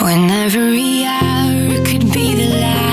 When every hour could be the last.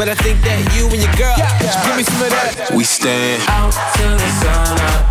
But I think that you and your girl yeah, yeah. should give me some of that. We stand out till the sun up.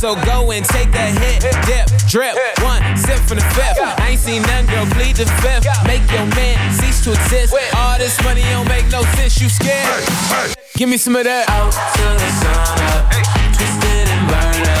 So go and take a hit, dip, drip, one sip from the fifth. I ain't seen none, girl, plead the fifth. Make your man cease to exist. All this money don't make no sense, you scared. Give me some of that. Out to the sun up, twisted and burned up.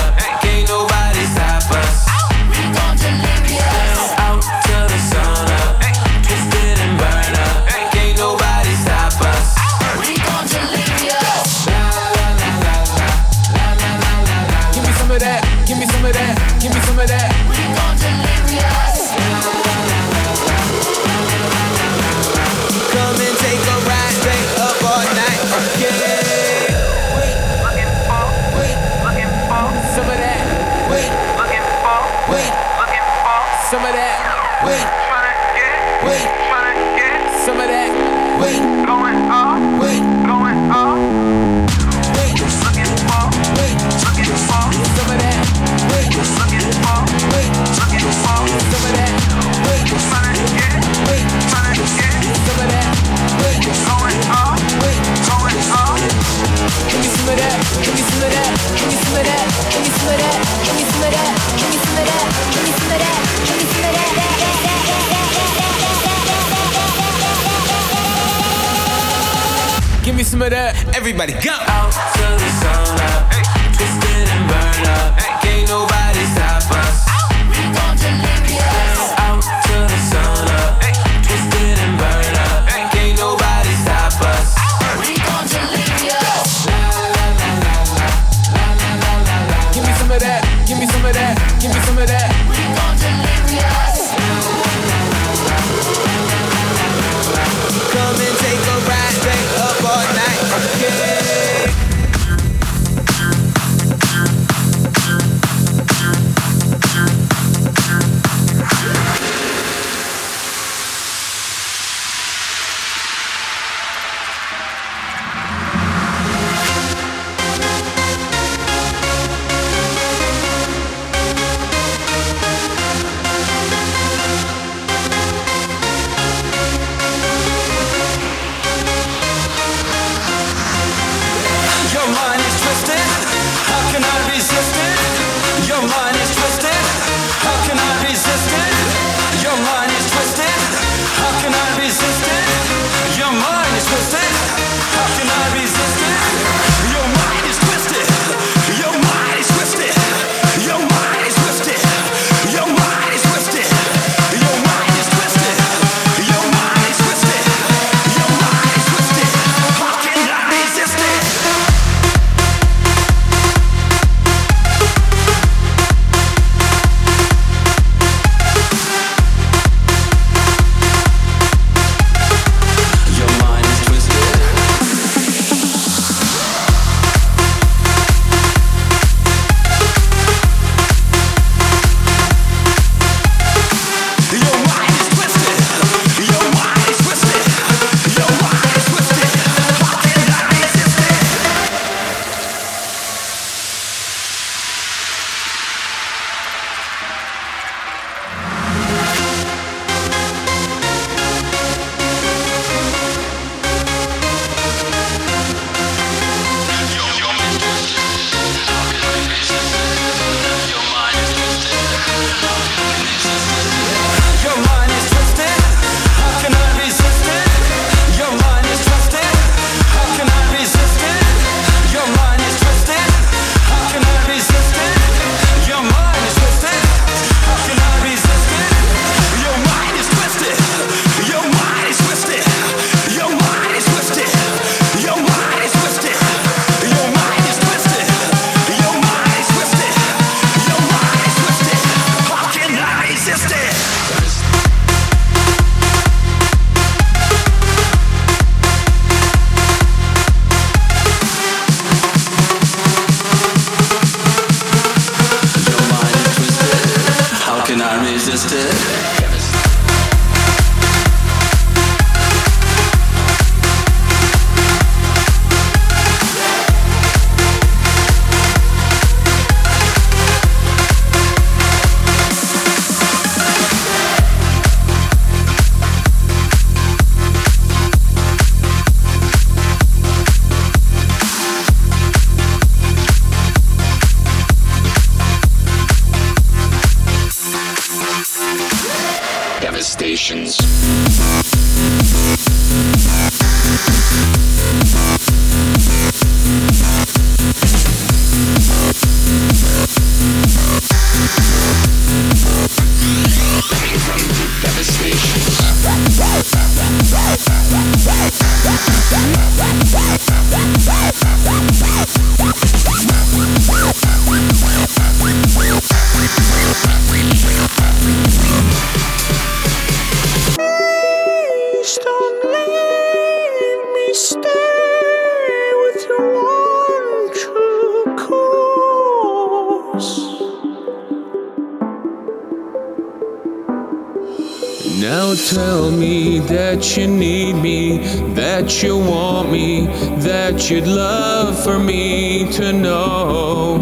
That you need me, that you want me, that you'd love for me to know.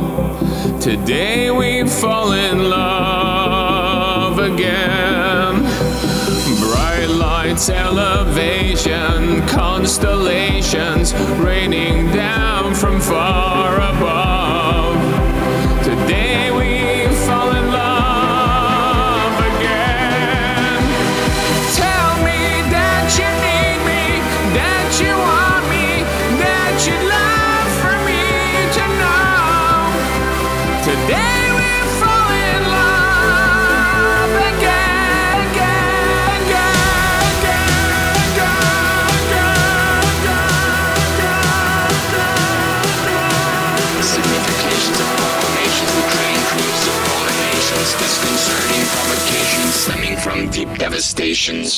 Today we fall in love again. Lights, elevation, constellations raining down from far above. Devastations.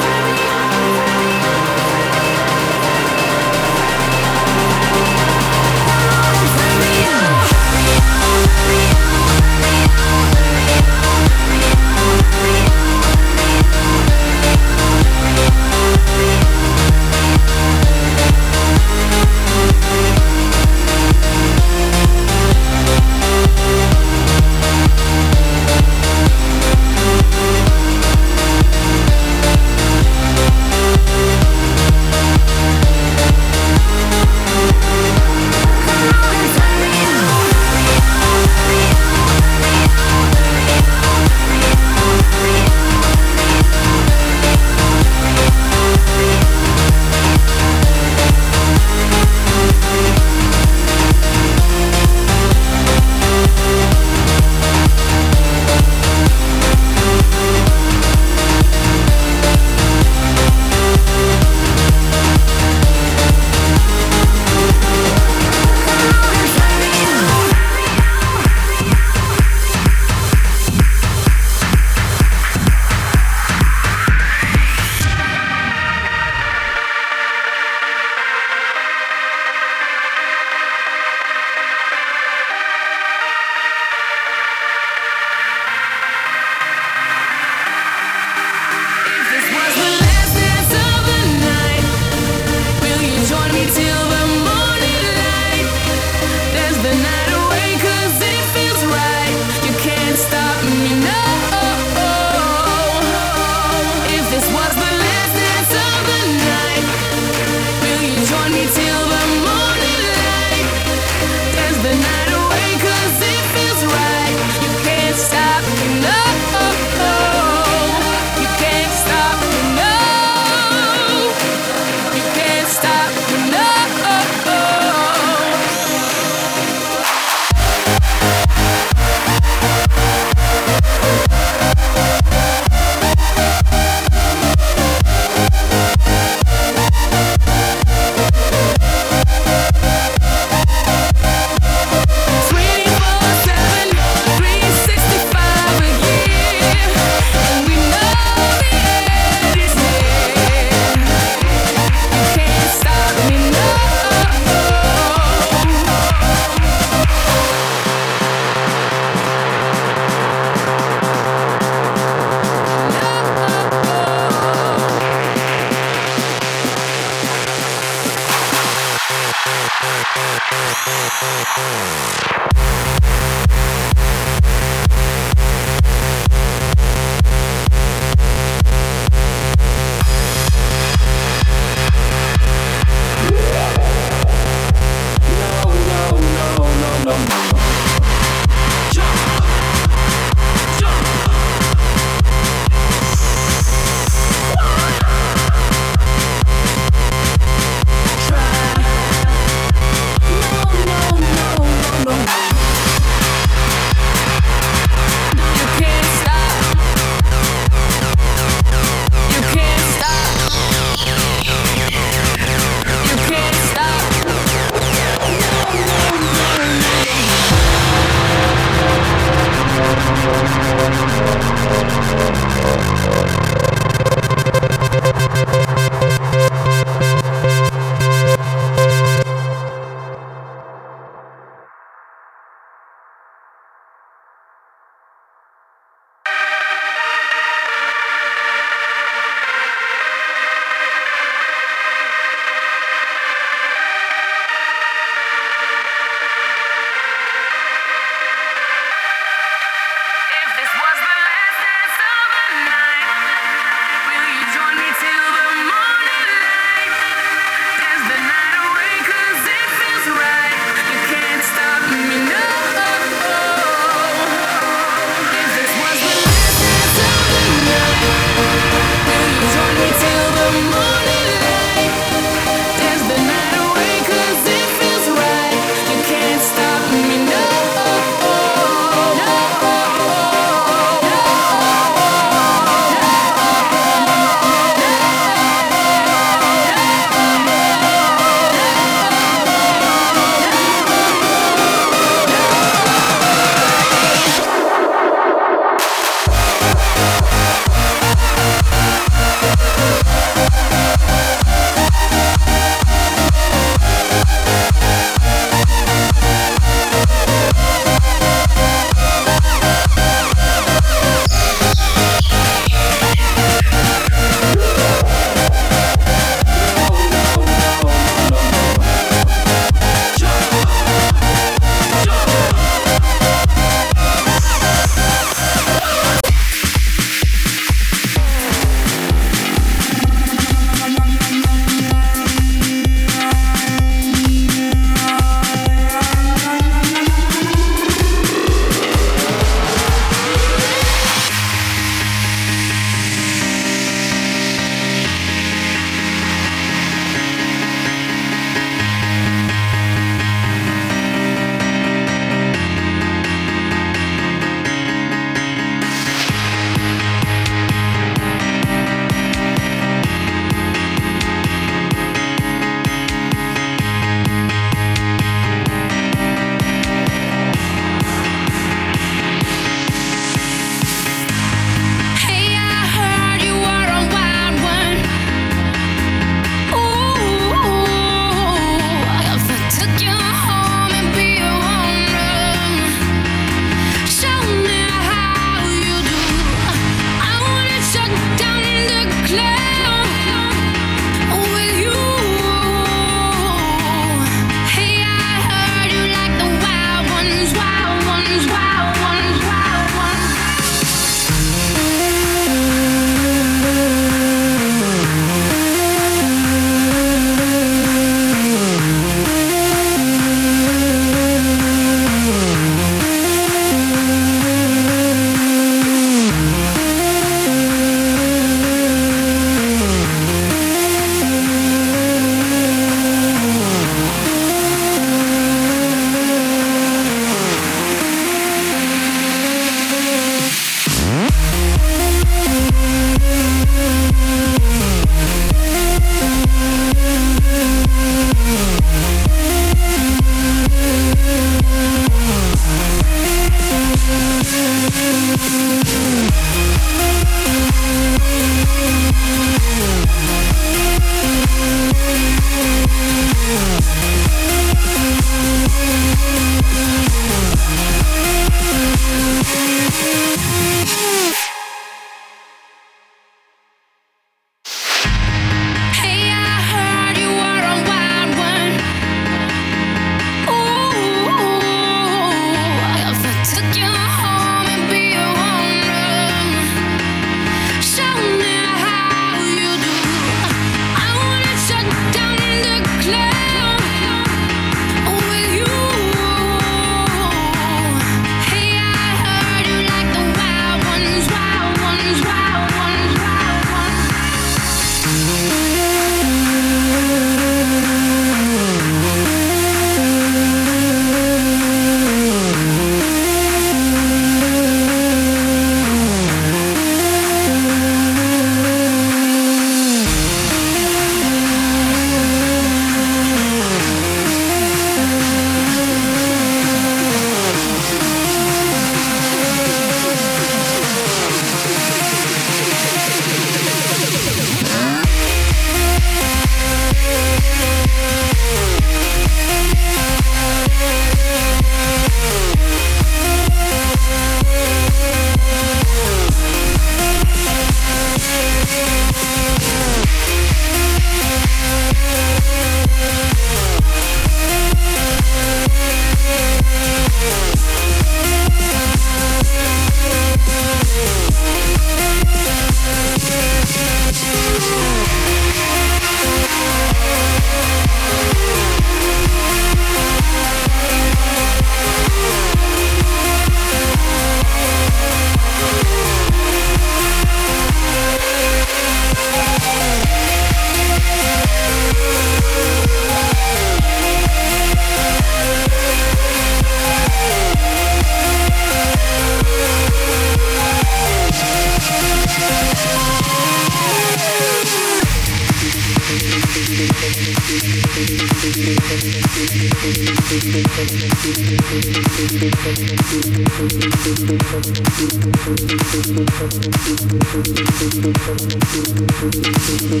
Yeah.